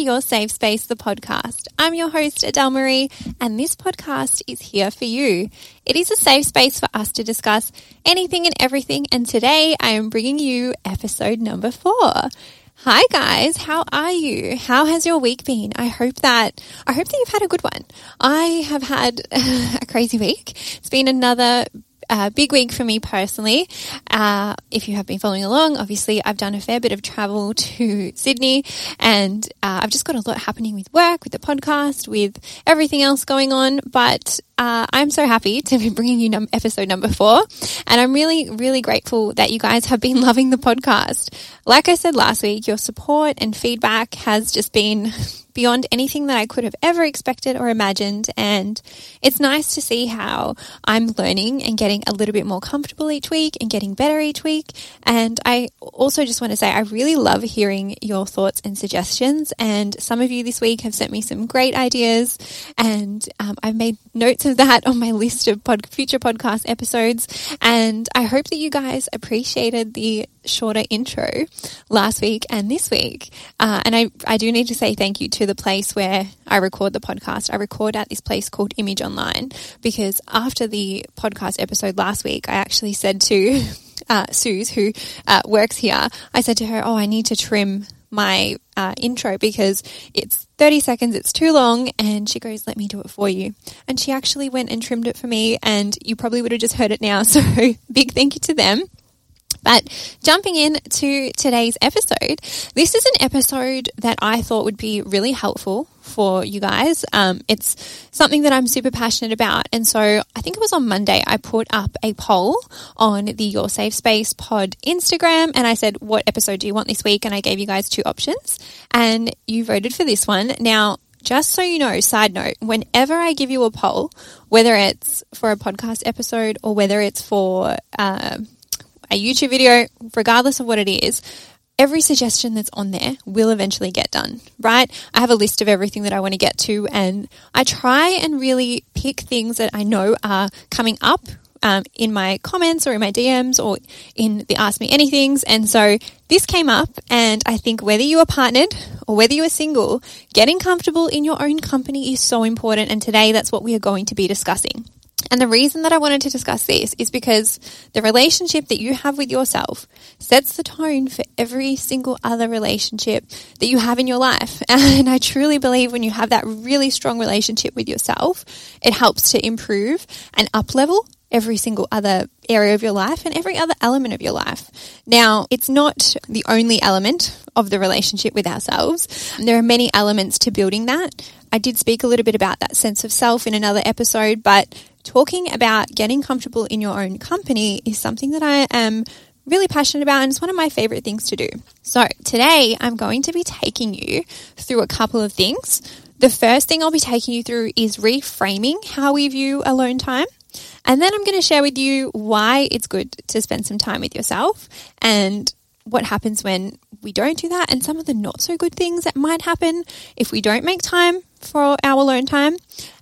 to Your Safe Space, the podcast. I'm your host, Adele Marie, and this podcast is here for you. It is a safe space for us to discuss anything and everything, and today I am bringing you episode number four. Hi guys, how are you? How has your week been? I hope that I hope that you've had a good one. I have had a crazy week. It's been another uh, big week for me personally. Uh, if you have been following along, obviously I've done a fair bit of travel to Sydney and uh, I've just got a lot happening with work, with the podcast, with everything else going on. But uh, I'm so happy to be bringing you num- episode number four. And I'm really, really grateful that you guys have been loving the podcast. Like I said last week, your support and feedback has just been beyond anything that I could have ever expected or imagined. And it's nice to see how I'm learning and getting a little bit more comfortable each week and getting better each week. And I also just want to say I really love hearing your thoughts and suggestions. And some of you this week have sent me some great ideas, and um, I've made notes of that on my list of pod- future podcast episodes. And I hope that you guys appreciated the shorter intro last week and this week. Uh, and I, I do need to say thank you to the place where I record the podcast. I record at this place called Image Online because after the podcast episode last week, I actually said to uh, Suze, who uh, works here, I said to her, Oh, I need to trim my uh, intro because it's 30 seconds, it's too long. And she goes, Let me do it for you. And she actually went and trimmed it for me. And you probably would have just heard it now. So big thank you to them. But jumping in to today's episode, this is an episode that I thought would be really helpful for you guys. Um, it's something that I'm super passionate about. And so I think it was on Monday, I put up a poll on the Your Safe Space pod Instagram and I said, What episode do you want this week? And I gave you guys two options and you voted for this one. Now, just so you know, side note, whenever I give you a poll, whether it's for a podcast episode or whether it's for, uh, a YouTube video, regardless of what it is, every suggestion that's on there will eventually get done, right? I have a list of everything that I want to get to, and I try and really pick things that I know are coming up um, in my comments or in my DMs or in the Ask Me Anythings. And so this came up, and I think whether you are partnered or whether you are single, getting comfortable in your own company is so important. And today that's what we are going to be discussing. And the reason that I wanted to discuss this is because the relationship that you have with yourself sets the tone for every single other relationship that you have in your life. And I truly believe when you have that really strong relationship with yourself, it helps to improve and up level every single other area of your life and every other element of your life. Now, it's not the only element of the relationship with ourselves. There are many elements to building that. I did speak a little bit about that sense of self in another episode, but talking about getting comfortable in your own company is something that I am really passionate about and it's one of my favorite things to do. So today I'm going to be taking you through a couple of things. The first thing I'll be taking you through is reframing how we view alone time. And then I'm going to share with you why it's good to spend some time with yourself and what happens when we don't do that and some of the not so good things that might happen if we don't make time for our alone time.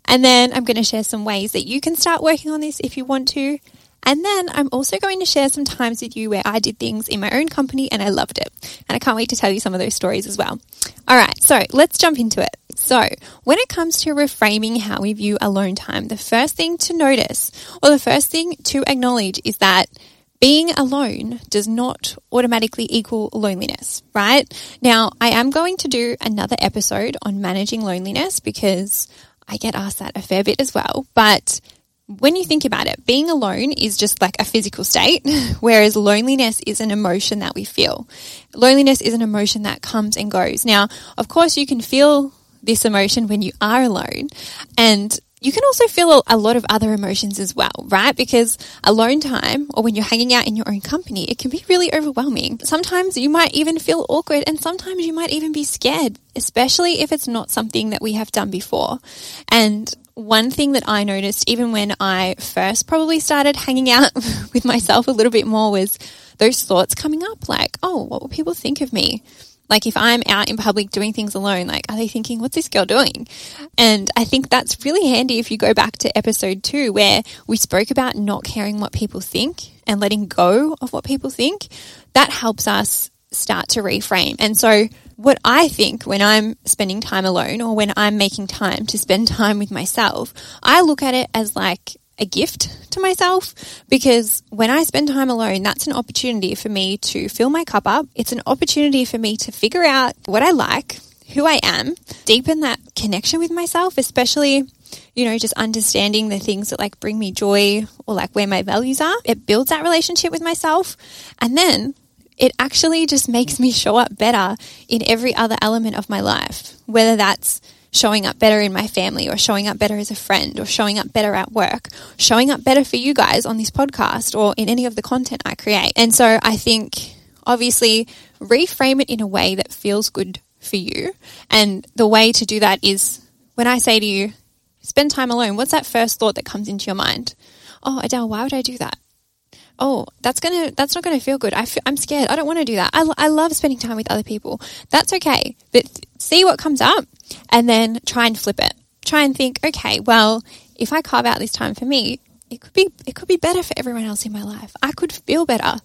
And then I'm going to share some ways that you can start working on this if you want to. And then I'm also going to share some times with you where I did things in my own company and I loved it. And I can't wait to tell you some of those stories as well. All right, so let's jump into it. So, when it comes to reframing how we view alone time, the first thing to notice or the first thing to acknowledge is that being alone does not automatically equal loneliness, right? Now, I am going to do another episode on managing loneliness because I get asked that a fair bit as well. But when you think about it, being alone is just like a physical state, whereas loneliness is an emotion that we feel. Loneliness is an emotion that comes and goes. Now, of course, you can feel this emotion when you are alone. And you can also feel a lot of other emotions as well, right? Because alone time or when you're hanging out in your own company, it can be really overwhelming. Sometimes you might even feel awkward and sometimes you might even be scared, especially if it's not something that we have done before. And one thing that I noticed even when I first probably started hanging out with myself a little bit more was those thoughts coming up like, oh, what will people think of me? Like if I'm out in public doing things alone, like are they thinking, what's this girl doing? And I think that's really handy if you go back to episode two where we spoke about not caring what people think and letting go of what people think. That helps us start to reframe. And so, what I think when I'm spending time alone or when I'm making time to spend time with myself, I look at it as like a gift to myself because when I spend time alone, that's an opportunity for me to fill my cup up. It's an opportunity for me to figure out what I like, who I am, deepen that connection with myself, especially you know, just understanding the things that like bring me joy or like where my values are. It builds that relationship with myself. And then it actually just makes me show up better in every other element of my life, whether that's showing up better in my family or showing up better as a friend or showing up better at work, showing up better for you guys on this podcast or in any of the content I create. And so I think obviously reframe it in a way that feels good for you. And the way to do that is when I say to you, spend time alone, what's that first thought that comes into your mind? Oh, Adele, why would I do that? Oh, that's gonna that's not gonna feel good. I'm scared. I don't want to do that. I, I love spending time with other people. That's okay, but see what comes up, and then try and flip it. Try and think, okay, well, if I carve out this time for me, it could be it could be better for everyone else in my life. I could feel better.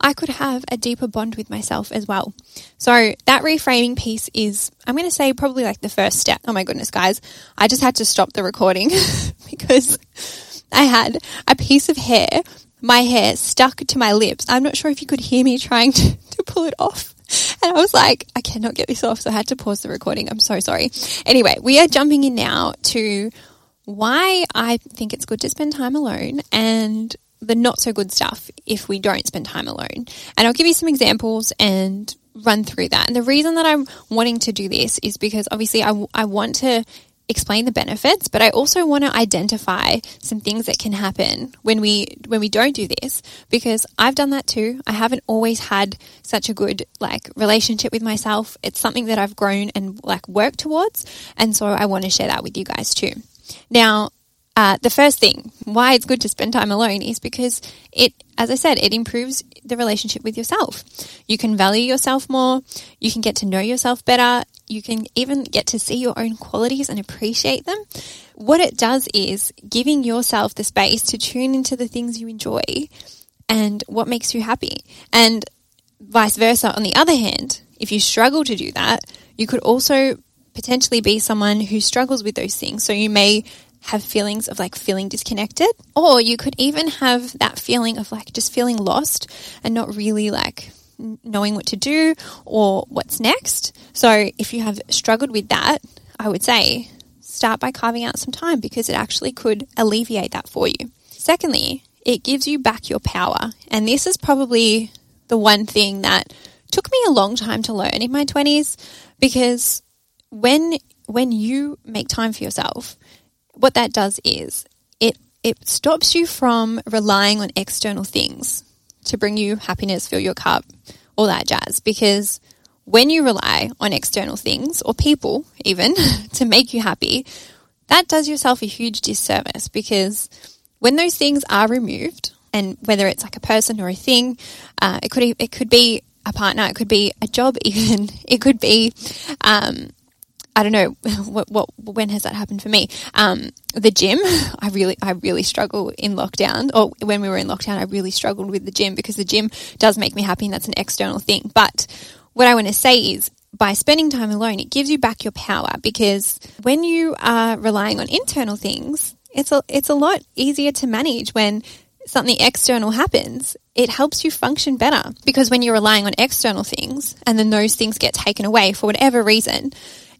I could have a deeper bond with myself as well. So that reframing piece is I'm going to say probably like the first step. Oh my goodness, guys. I just had to stop the recording because I had a piece of hair my hair stuck to my lips. I'm not sure if you could hear me trying to, to pull it off. And I was like, I cannot get this off. So I had to pause the recording. I'm so sorry. Anyway, we are jumping in now to why I think it's good to spend time alone and the not so good stuff if we don't spend time alone. And I'll give you some examples and run through that. And the reason that I'm wanting to do this is because obviously I, I want to explain the benefits, but I also want to identify some things that can happen when we when we don't do this because I've done that too. I haven't always had such a good like relationship with myself. It's something that I've grown and like worked towards, and so I want to share that with you guys too. Now, uh, the first thing why it's good to spend time alone is because it, as I said, it improves the relationship with yourself. You can value yourself more. You can get to know yourself better. You can even get to see your own qualities and appreciate them. What it does is giving yourself the space to tune into the things you enjoy and what makes you happy. And vice versa, on the other hand, if you struggle to do that, you could also potentially be someone who struggles with those things. So you may have feelings of like feeling disconnected, or you could even have that feeling of like just feeling lost and not really like knowing what to do or what's next. So if you have struggled with that, I would say start by carving out some time because it actually could alleviate that for you. Secondly, it gives you back your power. And this is probably the one thing that took me a long time to learn in my 20s because when when you make time for yourself, what that does is it it stops you from relying on external things to bring you happiness, fill your cup, all that jazz. Because when you rely on external things or people even to make you happy, that does yourself a huge disservice because when those things are removed, and whether it's like a person or a thing, uh, it could it could be a partner, it could be a job, even it could be um, I don't know what, what when has that happened for me. Um, the gym, I really I really struggle in lockdown, or when we were in lockdown, I really struggled with the gym because the gym does make me happy, and that's an external thing. But what I want to say is, by spending time alone, it gives you back your power because when you are relying on internal things, it's a it's a lot easier to manage when something external happens, it helps you function better. Because when you're relying on external things and then those things get taken away for whatever reason,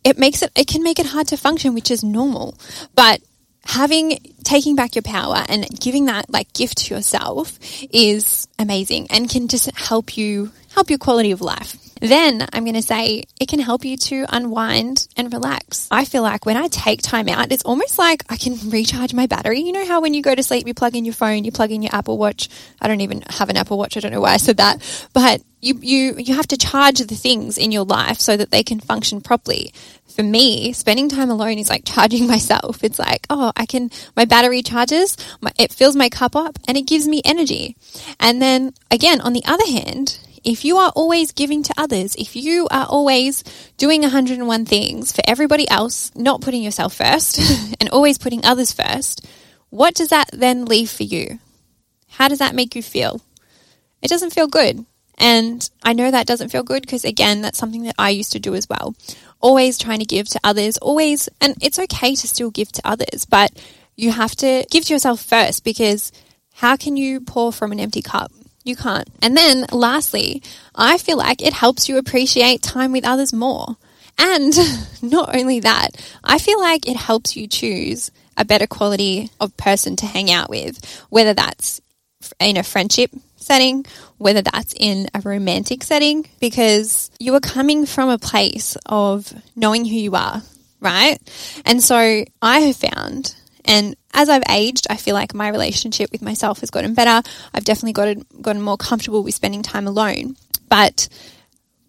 it makes it, it can make it hard to function, which is normal. But having, taking back your power and giving that like gift to yourself is amazing and can just help you, help your quality of life. Then I'm going to say it can help you to unwind and relax. I feel like when I take time out, it's almost like I can recharge my battery. You know how when you go to sleep, you plug in your phone, you plug in your Apple Watch. I don't even have an Apple Watch. I don't know why I said that, but you, you, you have to charge the things in your life so that they can function properly. For me, spending time alone is like charging myself. It's like, oh, I can, my battery charges, my, it fills my cup up and it gives me energy. And then again, on the other hand, if you are always giving to others, if you are always doing 101 things for everybody else, not putting yourself first and always putting others first, what does that then leave for you? How does that make you feel? It doesn't feel good. And I know that doesn't feel good because, again, that's something that I used to do as well. Always trying to give to others, always, and it's okay to still give to others, but you have to give to yourself first because how can you pour from an empty cup? You can't. And then lastly, I feel like it helps you appreciate time with others more. And not only that, I feel like it helps you choose a better quality of person to hang out with, whether that's in a friendship setting, whether that's in a romantic setting, because you are coming from a place of knowing who you are, right? And so I have found, and as I've aged, I feel like my relationship with myself has gotten better. I've definitely gotten, gotten more comfortable with spending time alone. But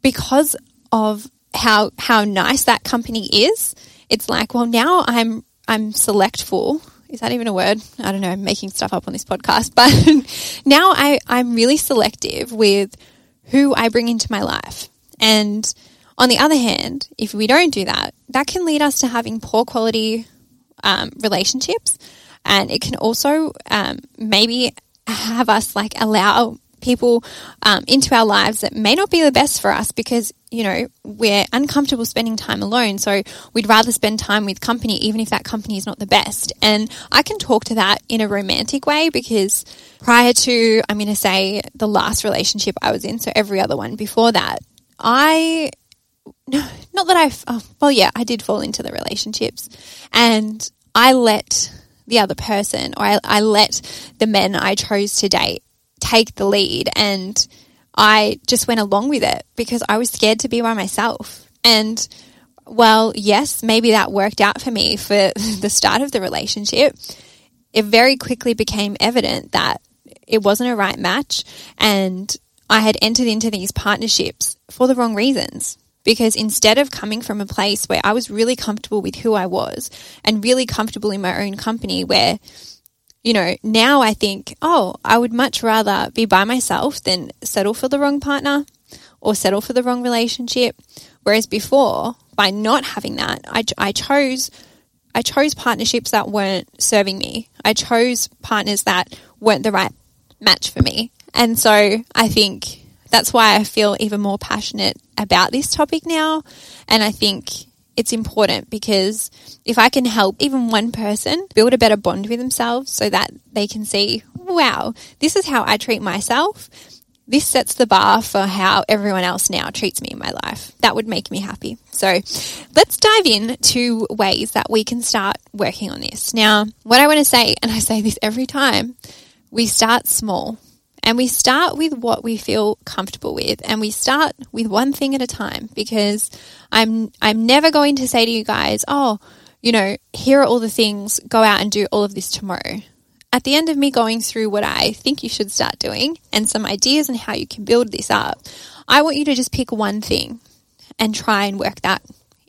because of how, how nice that company is, it's like, well, now I'm, I'm selectful is that even a word? I don't know. I'm making stuff up on this podcast, but now I, I'm really selective with who I bring into my life. And on the other hand, if we don't do that, that can lead us to having poor quality um, relationships. And it can also um, maybe have us like allow people um, into our lives that may not be the best for us because you know we're uncomfortable spending time alone so we'd rather spend time with company even if that company is not the best and i can talk to that in a romantic way because prior to i'm going to say the last relationship i was in so every other one before that i no, not that i oh, well yeah i did fall into the relationships and i let the other person or I, I let the men i chose to date take the lead and I just went along with it because I was scared to be by myself. And well, yes, maybe that worked out for me for the start of the relationship. It very quickly became evident that it wasn't a right match and I had entered into these partnerships for the wrong reasons. Because instead of coming from a place where I was really comfortable with who I was and really comfortable in my own company, where you know, now I think, oh, I would much rather be by myself than settle for the wrong partner or settle for the wrong relationship. Whereas before, by not having that, I, I chose I chose partnerships that weren't serving me. I chose partners that weren't the right match for me. And so I think that's why I feel even more passionate about this topic now. And I think it's important because if I can help even one person build a better bond with themselves so that they can see, wow, this is how I treat myself. This sets the bar for how everyone else now treats me in my life. That would make me happy. So let's dive in to ways that we can start working on this. Now, what I want to say, and I say this every time, we start small. And we start with what we feel comfortable with and we start with one thing at a time because I'm I'm never going to say to you guys, "Oh, you know, here are all the things, go out and do all of this tomorrow." At the end of me going through what I think you should start doing and some ideas on how you can build this up, I want you to just pick one thing and try and work that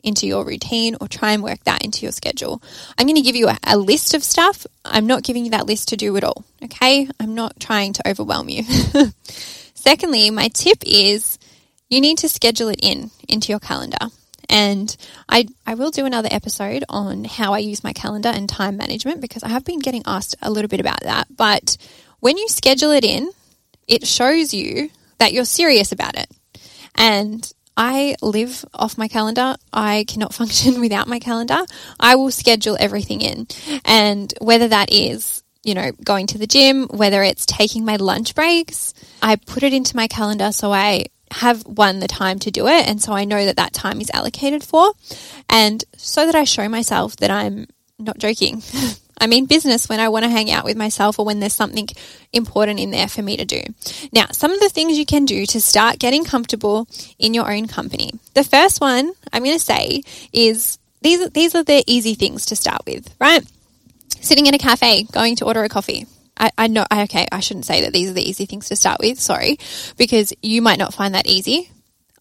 into your routine or try and work that into your schedule. I'm going to give you a, a, list of stuff. I'm not giving you that list to do it all. Okay. I'm not trying to overwhelm you. Secondly, my tip is you need to schedule it in into your calendar. And I, I will do another episode on how I use my calendar and time management because I have been getting asked a little bit about that. But when you schedule it in, it shows you that you're serious about it. And I live off my calendar. I cannot function without my calendar. I will schedule everything in. And whether that is, you know, going to the gym, whether it's taking my lunch breaks, I put it into my calendar so I have one the time to do it and so I know that that time is allocated for and so that I show myself that I'm not joking I mean business when I want to hang out with myself or when there's something important in there for me to do. Now, some of the things you can do to start getting comfortable in your own company. The first one I'm going to say is these these are the easy things to start with, right? Sitting in a cafe, going to order a coffee. I, I know, okay, I shouldn't say that these are the easy things to start with, sorry, because you might not find that easy.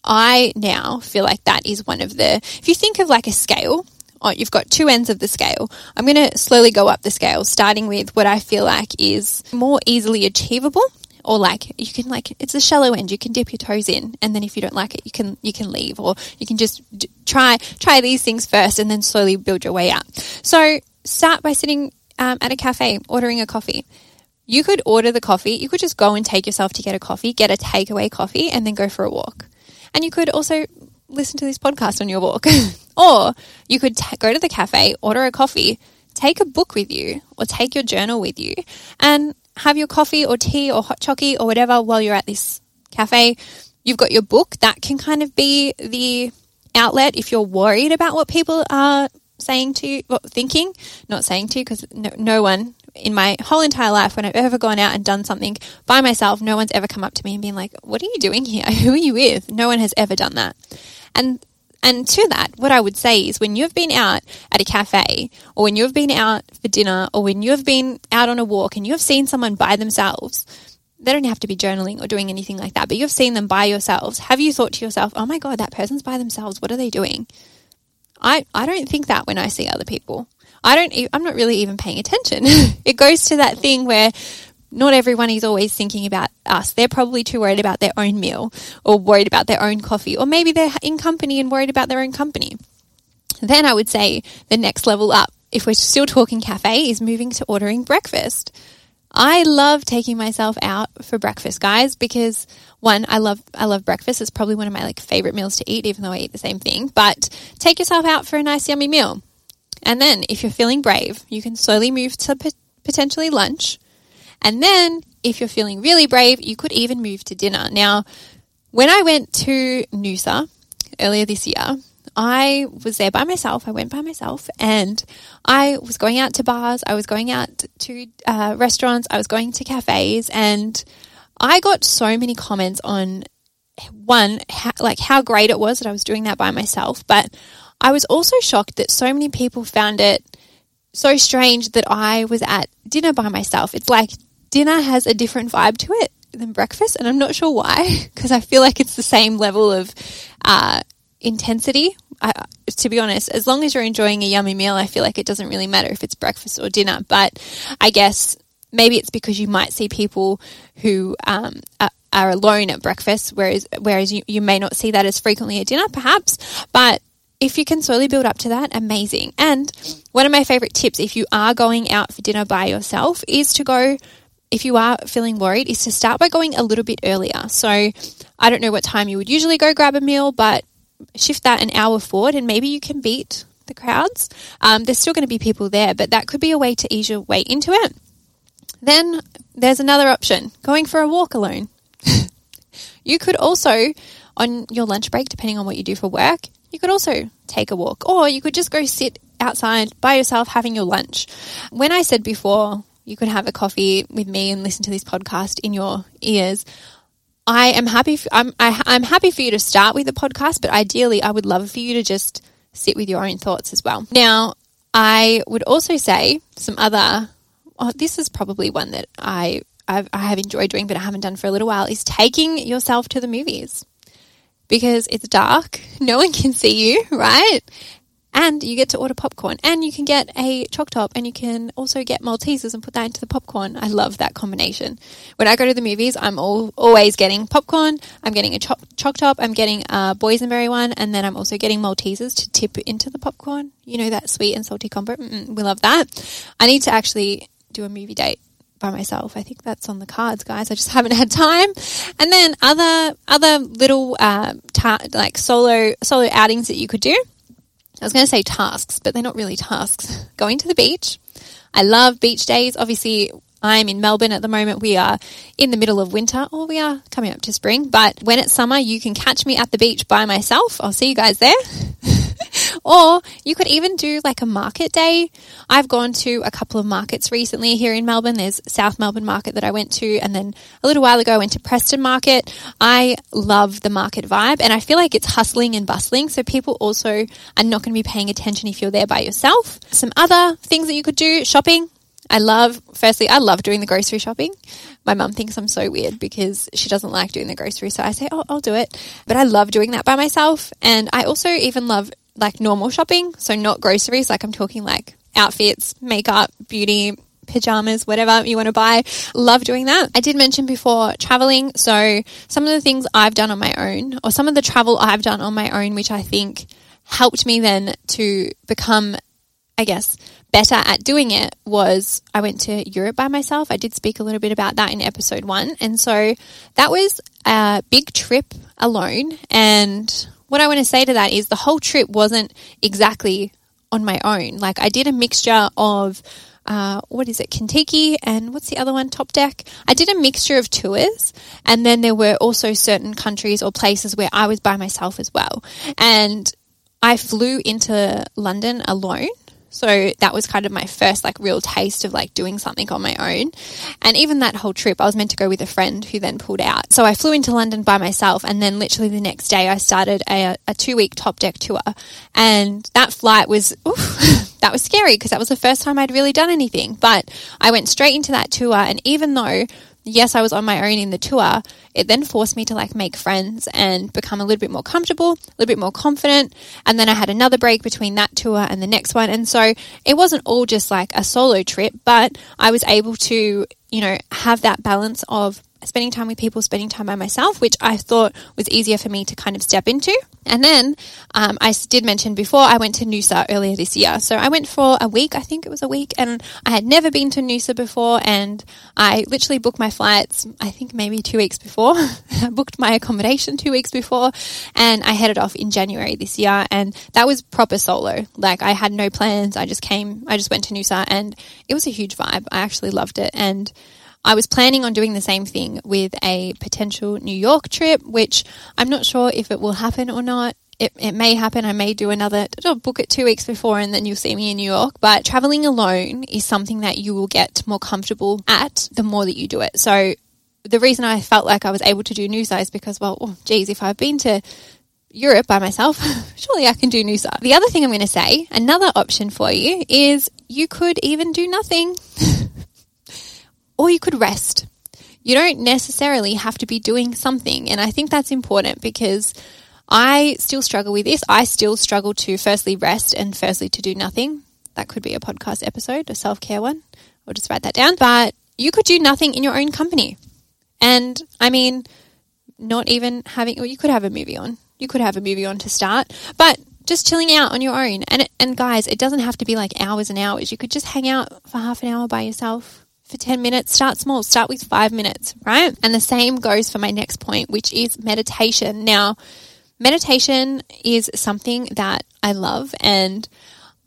I now feel like that is one of the, if you think of like a scale, oh, you've got two ends of the scale. I'm going to slowly go up the scale, starting with what I feel like is more easily achievable or like you can like it's a shallow end you can dip your toes in and then if you don't like it you can you can leave or you can just d- try try these things first and then slowly build your way up so start by sitting um, at a cafe ordering a coffee you could order the coffee. You could just go and take yourself to get a coffee, get a takeaway coffee, and then go for a walk. And you could also listen to this podcast on your walk. or you could t- go to the cafe, order a coffee, take a book with you, or take your journal with you, and have your coffee or tea or hot chocolate or whatever while you're at this cafe. You've got your book. That can kind of be the outlet if you're worried about what people are saying to you, well, thinking, not saying to, you, because no, no one in my whole entire life, when I've ever gone out and done something by myself, no one's ever come up to me and been like, What are you doing here? Who are you with? No one has ever done that. And and to that, what I would say is when you've been out at a cafe or when you've been out for dinner or when you've been out on a walk and you've seen someone by themselves, they don't have to be journaling or doing anything like that, but you've seen them by yourselves. Have you thought to yourself, oh my God, that person's by themselves. What are they doing? I, I don't think that when I see other people. I don't, I'm not really even paying attention. it goes to that thing where not everyone is always thinking about us. They're probably too worried about their own meal or worried about their own coffee, or maybe they're in company and worried about their own company. Then I would say the next level up, if we're still talking cafe, is moving to ordering breakfast. I love taking myself out for breakfast, guys, because one, I love I love breakfast. It's probably one of my like favorite meals to eat, even though I eat the same thing. But take yourself out for a nice yummy meal. And then if you're feeling brave, you can slowly move to p- potentially lunch. And then if you're feeling really brave, you could even move to dinner. Now, when I went to Noosa earlier this year, I was there by myself. I went by myself and I was going out to bars. I was going out to uh, restaurants. I was going to cafes and I got so many comments on one, like how great it was that I was doing that by myself. But I was also shocked that so many people found it so strange that I was at dinner by myself. It's like dinner has a different vibe to it than breakfast, and I'm not sure why, because I feel like it's the same level of uh, intensity. I, to be honest, as long as you're enjoying a yummy meal, I feel like it doesn't really matter if it's breakfast or dinner. But I guess maybe it's because you might see people who um, are, are, alone at breakfast, whereas whereas you, you may not see that as frequently at dinner, perhaps. But if you can slowly build up to that, amazing. And one of my favorite tips, if you are going out for dinner by yourself, is to go if you are feeling worried, is to start by going a little bit earlier. So I don't know what time you would usually go grab a meal, but shift that an hour forward and maybe you can beat the crowds. Um, there's still going to be people there, but that could be a way to ease your way into it. Then there's another option going for a walk alone. you could also, on your lunch break, depending on what you do for work, you could also take a walk or you could just go sit outside by yourself having your lunch. When I said before you could have a coffee with me and listen to this podcast in your ears. I am happy. For, I'm I, am i am happy for you to start with the podcast, but ideally, I would love for you to just sit with your own thoughts as well. Now, I would also say some other. Oh, this is probably one that I I've, I have enjoyed doing, but I haven't done for a little while. Is taking yourself to the movies because it's dark. No one can see you, right? and you get to order popcorn and you can get a choc top and you can also get Maltesers and put that into the popcorn. I love that combination. When I go to the movies, I'm all, always getting popcorn. I'm getting a choc, top. I'm getting a boysenberry one. And then I'm also getting Maltesers to tip into the popcorn. You know, that sweet and salty combo. Mm-mm, we love that. I need to actually do a movie date by myself. I think that's on the cards, guys. I just haven't had time. And then other other little uh, ta- like solo solo outings that you could do. I was going to say tasks, but they're not really tasks. Going to the beach. I love beach days. Obviously, I'm in Melbourne at the moment. We are in the middle of winter, or we are coming up to spring. But when it's summer, you can catch me at the beach by myself. I'll see you guys there. Or you could even do like a market day. I've gone to a couple of markets recently here in Melbourne. There's South Melbourne Market that I went to, and then a little while ago I went to Preston Market. I love the market vibe, and I feel like it's hustling and bustling, so people also are not going to be paying attention if you're there by yourself. Some other things that you could do shopping. I love, firstly, I love doing the grocery shopping. My mum thinks I'm so weird because she doesn't like doing the grocery. So I say, oh, I'll do it. But I love doing that by myself. And I also even love like normal shopping. So not groceries. Like I'm talking like outfits, makeup, beauty, pajamas, whatever you want to buy. Love doing that. I did mention before traveling. So some of the things I've done on my own or some of the travel I've done on my own, which I think helped me then to become, I guess, better at doing it was I went to Europe by myself. I did speak a little bit about that in episode one. And so that was a big trip alone. And what I want to say to that is the whole trip wasn't exactly on my own. Like I did a mixture of uh, what is it, Contiki, and what's the other one, Top Deck. I did a mixture of tours, and then there were also certain countries or places where I was by myself as well. And I flew into London alone so that was kind of my first like real taste of like doing something on my own. And even that whole trip, I was meant to go with a friend who then pulled out. So I flew into London by myself and then literally the next day I started a, a two week top deck tour. And that flight was, oof, that was scary because that was the first time I'd really done anything. But I went straight into that tour and even though yes, I was on my own in the tour, it then forced me to like make friends and become a little bit more comfortable, a little bit more confident. And then I had another break between that tour and the next one. And so it wasn't all just like a solo trip, but I was able to, you know, have that balance of spending time with people, spending time by myself, which I thought was easier for me to kind of step into. And then um, I did mention before I went to Noosa earlier this year. So I went for a week, I think it was a week, and I had never been to Noosa before. And I literally booked my flights, I think maybe two weeks before. I booked my accommodation two weeks before, and I headed off in January this year. And that was proper solo. Like I had no plans. I just came, I just went to Noosa, and it was a huge vibe. I actually loved it. And I was planning on doing the same thing with a potential New York trip, which I'm not sure if it will happen or not. It, it may happen. I may do another, I'll book it two weeks before and then you'll see me in New York. But traveling alone is something that you will get more comfortable at the more that you do it. So the reason I felt like I was able to do Noosa is because, well, oh, geez, if I've been to Europe by myself, surely I can do Noosa. The other thing I'm going to say, another option for you is you could even do nothing. or you could rest. You don't necessarily have to be doing something. And I think that's important because I still struggle with this. I still struggle to firstly rest and firstly to do nothing. That could be a podcast episode, a self care one. I'll just write that down. But you could do nothing in your own company. And I mean, not even having, or you could have a movie on. You could have a movie on to start, but just chilling out on your own. And, and guys, it doesn't have to be like hours and hours. You could just hang out for half an hour by yourself for 10 minutes. Start small, start with five minutes, right? And the same goes for my next point, which is meditation. Now, meditation is something that I love and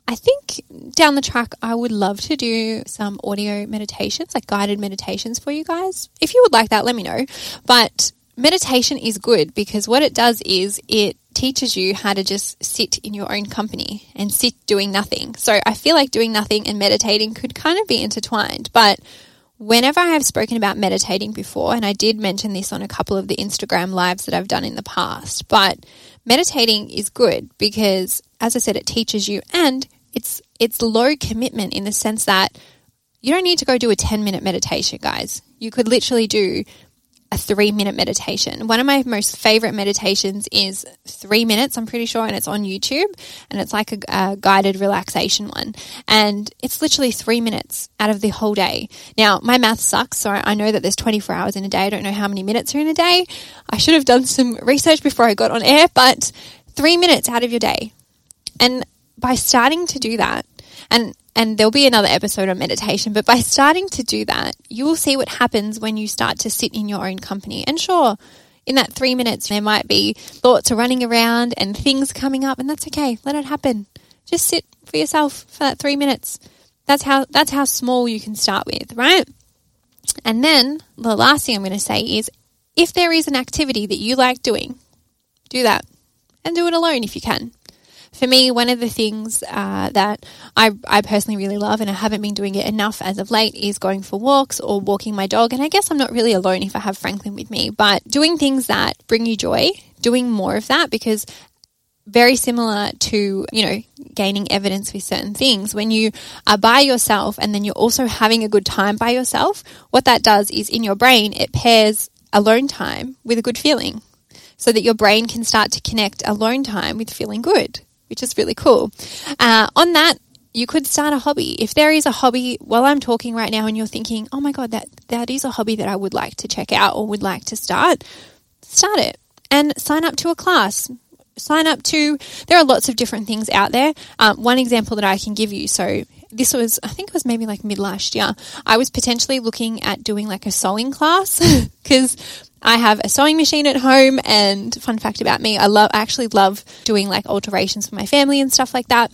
I think down the track, I would love to do some audio meditations, like guided meditations for you guys. If you would like that, let me know. But meditation is good because what it does is it teaches you how to just sit in your own company and sit doing nothing. So I feel like doing nothing and meditating could kind of be intertwined. But whenever I have spoken about meditating before, and I did mention this on a couple of the Instagram lives that I've done in the past, but meditating is good because as I said, it teaches you and it's it's low commitment in the sense that you don't need to go do a 10 minute meditation, guys. You could literally do a three minute meditation. One of my most favorite meditations is three minutes, I'm pretty sure, and it's on YouTube. And it's like a, a, guided relaxation one. And it's literally three minutes out of the whole day. Now, my math sucks, so I know that there's 24 hours in a day. I don't know how many minutes are in a day. I should have done some research before I got on air, but three minutes out of your day. And by starting to do that, and and there'll be another episode on meditation, but by starting to do that, you will see what happens when you start to sit in your own company. And sure, in that three minutes, there might be thoughts running around and things coming up, and that's okay. Let it happen. Just sit for yourself for that three minutes. That's how, that's how small you can start with, right? And then the last thing I'm going to say is if there is an activity that you like doing, do that and do it alone if you can for me, one of the things uh, that I, I personally really love, and I haven't been doing it enough as of late, is going for walks or walking my dog. And I guess I'm not really alone if I have Franklin with me, but doing things that bring you joy, doing more of that because very similar to, you know, gaining evidence with certain things. When you are by yourself and then you're also having a good time by yourself, what that does is in your brain, it pairs alone time with a good feeling so that your brain can start to connect alone time with feeling good which is really cool. Uh, on that, you could start a hobby. If there is a hobby while I'm talking right now and you're thinking, oh my God, that, that is a hobby that I would like to check out or would like to start, start it and sign up to a class. Sign up to, there are lots of different things out there. Um, one example that I can give you, so this was, I think it was maybe like mid last year, I was potentially looking at doing like a sewing class because I have a sewing machine at home and fun fact about me, I love, I actually love doing like alterations for my family and stuff like that.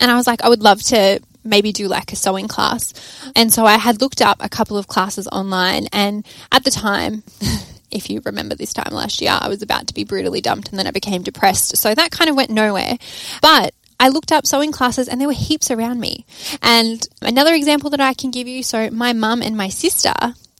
And I was like, I would love to maybe do like a sewing class. And so I had looked up a couple of classes online and at the time, if you remember this time last year, I was about to be brutally dumped and then I became depressed. So that kind of went nowhere. But I looked up sewing classes and there were heaps around me. And another example that I can give you so my mum and my sister,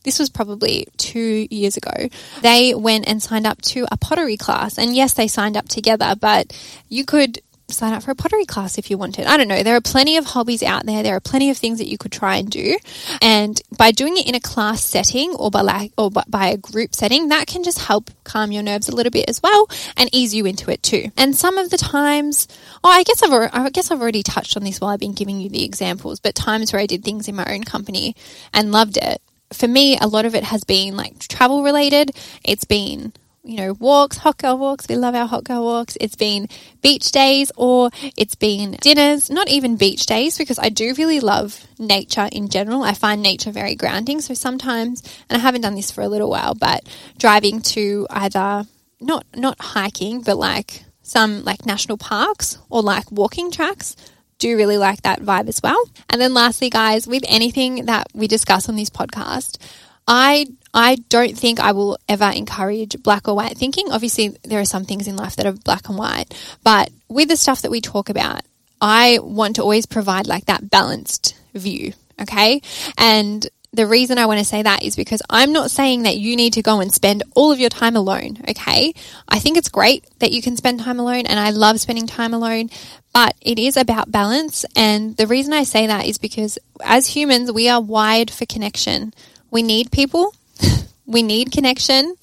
this was probably two years ago, they went and signed up to a pottery class. And yes, they signed up together, but you could sign up for a pottery class if you wanted. I don't know. There are plenty of hobbies out there. There are plenty of things that you could try and do. And by doing it in a class setting or by like, or by a group setting, that can just help calm your nerves a little bit as well and ease you into it too. And some of the times, oh, I guess I've, I guess I've already touched on this while I've been giving you the examples, but times where I did things in my own company and loved it. For me, a lot of it has been like travel related. It's been you know, walks, hot girl walks. We love our hot girl walks. It's been beach days or it's been dinners, not even beach days because I do really love nature in general. I find nature very grounding. So sometimes, and I haven't done this for a little while, but driving to either not, not hiking, but like some like national parks or like walking tracks do really like that vibe as well. And then lastly, guys, with anything that we discuss on this podcast, I I don't think I will ever encourage black or white thinking. Obviously, there are some things in life that are black and white, but with the stuff that we talk about, I want to always provide like that balanced view. Okay. And the reason I want to say that is because I'm not saying that you need to go and spend all of your time alone. Okay. I think it's great that you can spend time alone and I love spending time alone, but it is about balance. And the reason I say that is because as humans, we are wired for connection. We need people we need connection,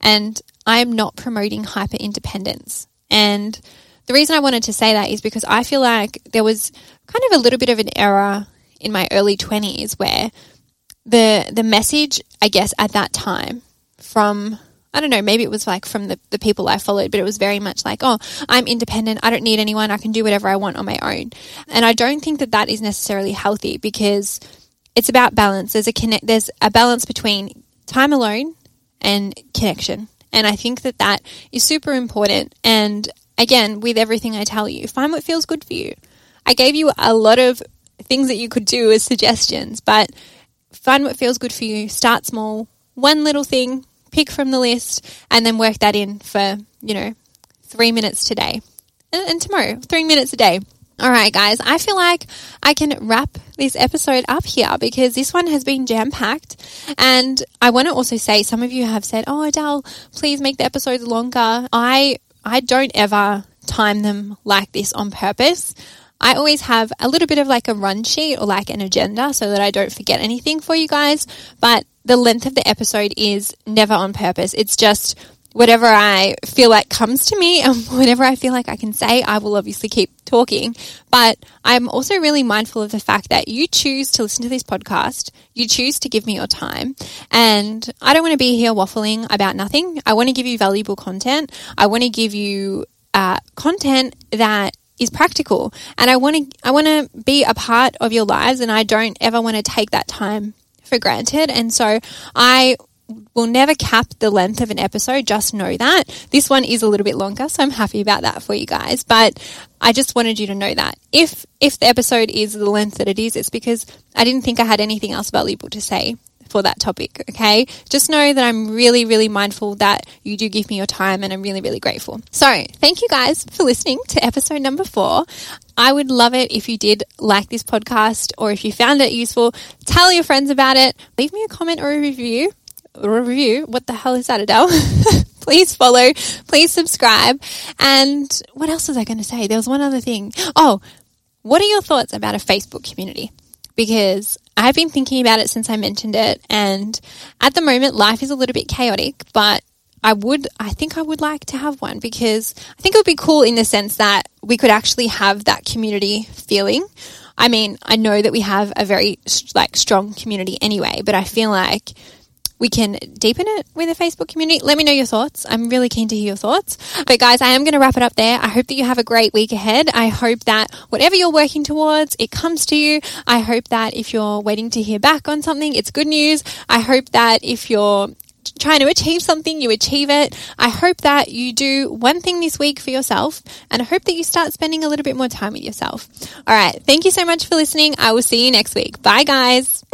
and I am not promoting hyper independence. And the reason I wanted to say that is because I feel like there was kind of a little bit of an error in my early 20s where the the message, I guess, at that time from I don't know, maybe it was like from the, the people I followed, but it was very much like, oh, I'm independent. I don't need anyone. I can do whatever I want on my own. And I don't think that that is necessarily healthy because it's about balance. There's a connect, there's a balance between time alone and connection. And I think that that is super important. And again, with everything I tell you, find what feels good for you. I gave you a lot of things that you could do as suggestions, but find what feels good for you. Start small, one little thing, pick from the list, and then work that in for, you know, three minutes today. And, and tomorrow, three minutes a day. All right, guys, I feel like I can wrap this episode up here because this one has been jam packed. And I want to also say some of you have said, Oh, Adele, please make the episodes longer. I, I don't ever time them like this on purpose. I always have a little bit of like a run sheet or like an agenda so that I don't forget anything for you guys. But the length of the episode is never on purpose. It's just whatever I feel like comes to me and whatever I feel like I can say, I will obviously keep talking. But I'm also really mindful of the fact that you choose to listen to this podcast. You choose to give me your time. And I don't want to be here waffling about nothing. I want to give you valuable content. I want to give you uh, content that is practical and I want to I want to be a part of your lives and I don't ever want to take that time for granted and so I will never cap the length of an episode. Just know that. This one is a little bit longer, so I'm happy about that for you guys. But I just wanted you to know that if if the episode is the length that it is, it's because I didn't think I had anything else valuable to say for that topic, okay? Just know that I'm really, really mindful that you do give me your time and I'm really, really grateful. So, thank you guys for listening to episode number four. I would love it if you did like this podcast or if you found it useful. Tell your friends about it. Leave me a comment or a review review. What the hell is that, Adele? please follow, please subscribe. And what else was I going to say? There was one other thing. Oh, what are your thoughts about a Facebook community? Because I've been thinking about it since I mentioned it. And at the moment, life is a little bit chaotic, but I would, I think I would like to have one because I think it would be cool in the sense that we could actually have that community feeling. I mean, I know that we have a very like strong community anyway, but I feel like we can deepen it with a Facebook community. Let me know your thoughts. I'm really keen to hear your thoughts. But guys, I am going to wrap it up there. I hope that you have a great week ahead. I hope that whatever you're working towards, it comes to you. I hope that if you're waiting to hear back on something, it's good news. I hope that if you're trying to achieve something, you achieve it. I hope that you do one thing this week for yourself and I hope that you start spending a little bit more time with yourself. All right. Thank you so much for listening. I will see you next week. Bye guys.